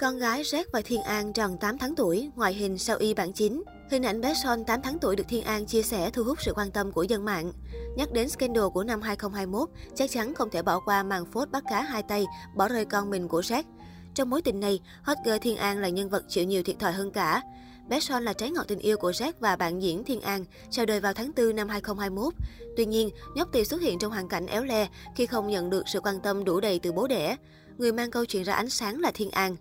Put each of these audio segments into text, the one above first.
Con gái Jack và Thiên An tròn 8 tháng tuổi, ngoại hình sau y bản chính. Hình ảnh bé Son 8 tháng tuổi được Thiên An chia sẻ thu hút sự quan tâm của dân mạng. Nhắc đến scandal của năm 2021, chắc chắn không thể bỏ qua màn phốt bắt cá hai tay, bỏ rơi con mình của Jack. Trong mối tình này, hot girl Thiên An là nhân vật chịu nhiều thiệt thòi hơn cả. Bé Son là trái ngọt tình yêu của Jack và bạn diễn Thiên An, chào đời vào tháng 4 năm 2021. Tuy nhiên, nhóc tỳ xuất hiện trong hoàn cảnh éo le khi không nhận được sự quan tâm đủ đầy từ bố đẻ. Người mang câu chuyện ra ánh sáng là Thiên An.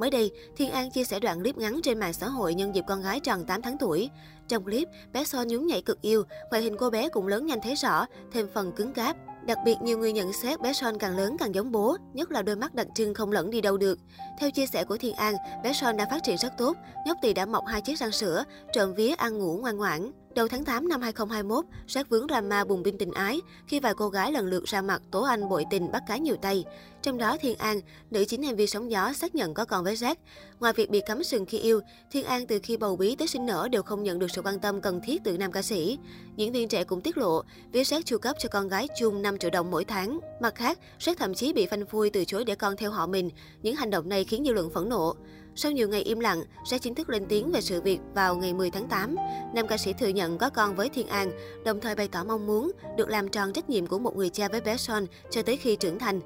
Mới đây, Thiên An chia sẻ đoạn clip ngắn trên mạng xã hội nhân dịp con gái tròn 8 tháng tuổi. Trong clip, bé Son nhún nhảy cực yêu, ngoại hình cô bé cũng lớn nhanh thấy rõ, thêm phần cứng cáp. Đặc biệt, nhiều người nhận xét bé Son càng lớn càng giống bố, nhất là đôi mắt đặc trưng không lẫn đi đâu được. Theo chia sẻ của Thiên An, bé Son đã phát triển rất tốt, nhóc tỳ đã mọc hai chiếc răng sữa, trộm vía ăn ngủ ngoan ngoãn. Đầu tháng 8 năm 2021, sát vướng drama bùng binh tình ái khi vài cô gái lần lượt ra mặt tố anh bội tình bắt cá nhiều tay. Trong đó, Thiên An, nữ chính MV Sóng Gió xác nhận có con với Jack. Ngoài việc bị cấm sừng khi yêu, Thiên An từ khi bầu bí tới sinh nở đều không nhận được sự quan tâm cần thiết từ nam ca sĩ. Diễn viên trẻ cũng tiết lộ, phía Jack chu cấp cho con gái chung 5 triệu đồng mỗi tháng. Mặt khác, Jack thậm chí bị phanh phui từ chối để con theo họ mình. Những hành động này khiến dư luận phẫn nộ. Sau nhiều ngày im lặng, sẽ chính thức lên tiếng về sự việc vào ngày 10 tháng 8. Nam ca sĩ thừa nhận có con với Thiên An, đồng thời bày tỏ mong muốn được làm tròn trách nhiệm của một người cha với bé Son cho tới khi trưởng thành.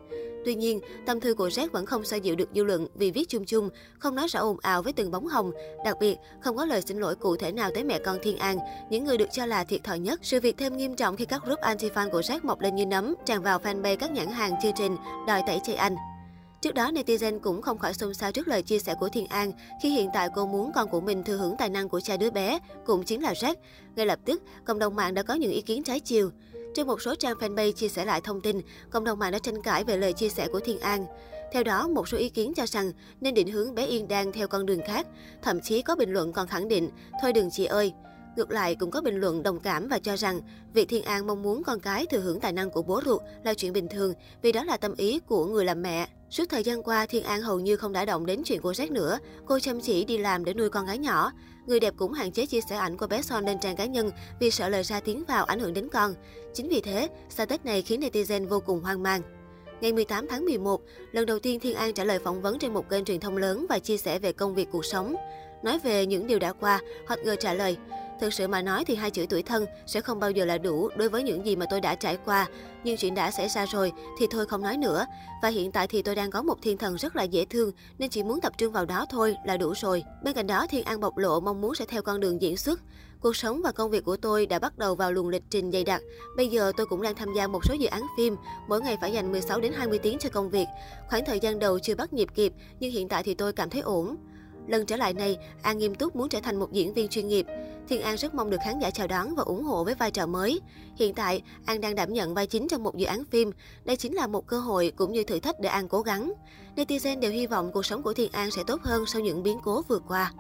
Tuy nhiên, tâm thư của Jack vẫn không xoa dịu được dư luận vì viết chung chung, không nói rõ ồn ào với từng bóng hồng. Đặc biệt, không có lời xin lỗi cụ thể nào tới mẹ con Thiên An, những người được cho là thiệt thòi nhất. Sự việc thêm nghiêm trọng khi các group anti-fan của Jack mọc lên như nấm, tràn vào fanpage các nhãn hàng chương trình, đòi tẩy chay anh. Trước đó, netizen cũng không khỏi xôn xao trước lời chia sẻ của Thiên An khi hiện tại cô muốn con của mình thừa hưởng tài năng của cha đứa bé, cũng chính là Jack. Ngay lập tức, cộng đồng mạng đã có những ý kiến trái chiều. Trên một số trang fanpage chia sẻ lại thông tin, cộng đồng mạng đã tranh cãi về lời chia sẻ của Thiên An. Theo đó, một số ý kiến cho rằng nên định hướng bé Yên đang theo con đường khác. Thậm chí có bình luận còn khẳng định, thôi đừng chị ơi, Ngược lại, cũng có bình luận đồng cảm và cho rằng việc Thiên An mong muốn con cái thừa hưởng tài năng của bố ruột là chuyện bình thường vì đó là tâm ý của người làm mẹ. Suốt thời gian qua, Thiên An hầu như không đã động đến chuyện của Jack nữa. Cô chăm chỉ đi làm để nuôi con gái nhỏ. Người đẹp cũng hạn chế chia sẻ ảnh của bé Son lên trang cá nhân vì sợ lời ra tiếng vào ảnh hưởng đến con. Chính vì thế, Tết này khiến netizen vô cùng hoang mang. Ngày 18 tháng 11, lần đầu tiên Thiên An trả lời phỏng vấn trên một kênh truyền thông lớn và chia sẻ về công việc cuộc sống. Nói về những điều đã qua, Hot Girl trả lời, Thực sự mà nói thì hai chữ tuổi thân sẽ không bao giờ là đủ đối với những gì mà tôi đã trải qua. Nhưng chuyện đã xảy ra rồi thì thôi không nói nữa. Và hiện tại thì tôi đang có một thiên thần rất là dễ thương nên chỉ muốn tập trung vào đó thôi là đủ rồi. Bên cạnh đó Thiên An bộc lộ mong muốn sẽ theo con đường diễn xuất. Cuộc sống và công việc của tôi đã bắt đầu vào luồng lịch trình dày đặc. Bây giờ tôi cũng đang tham gia một số dự án phim, mỗi ngày phải dành 16 đến 20 tiếng cho công việc. Khoảng thời gian đầu chưa bắt nhịp kịp, nhưng hiện tại thì tôi cảm thấy ổn. Lần trở lại này, An nghiêm túc muốn trở thành một diễn viên chuyên nghiệp. Thiên An rất mong được khán giả chào đón và ủng hộ với vai trò mới. Hiện tại, An đang đảm nhận vai chính trong một dự án phim. Đây chính là một cơ hội cũng như thử thách để An cố gắng. Netizen đều hy vọng cuộc sống của Thiên An sẽ tốt hơn sau những biến cố vừa qua.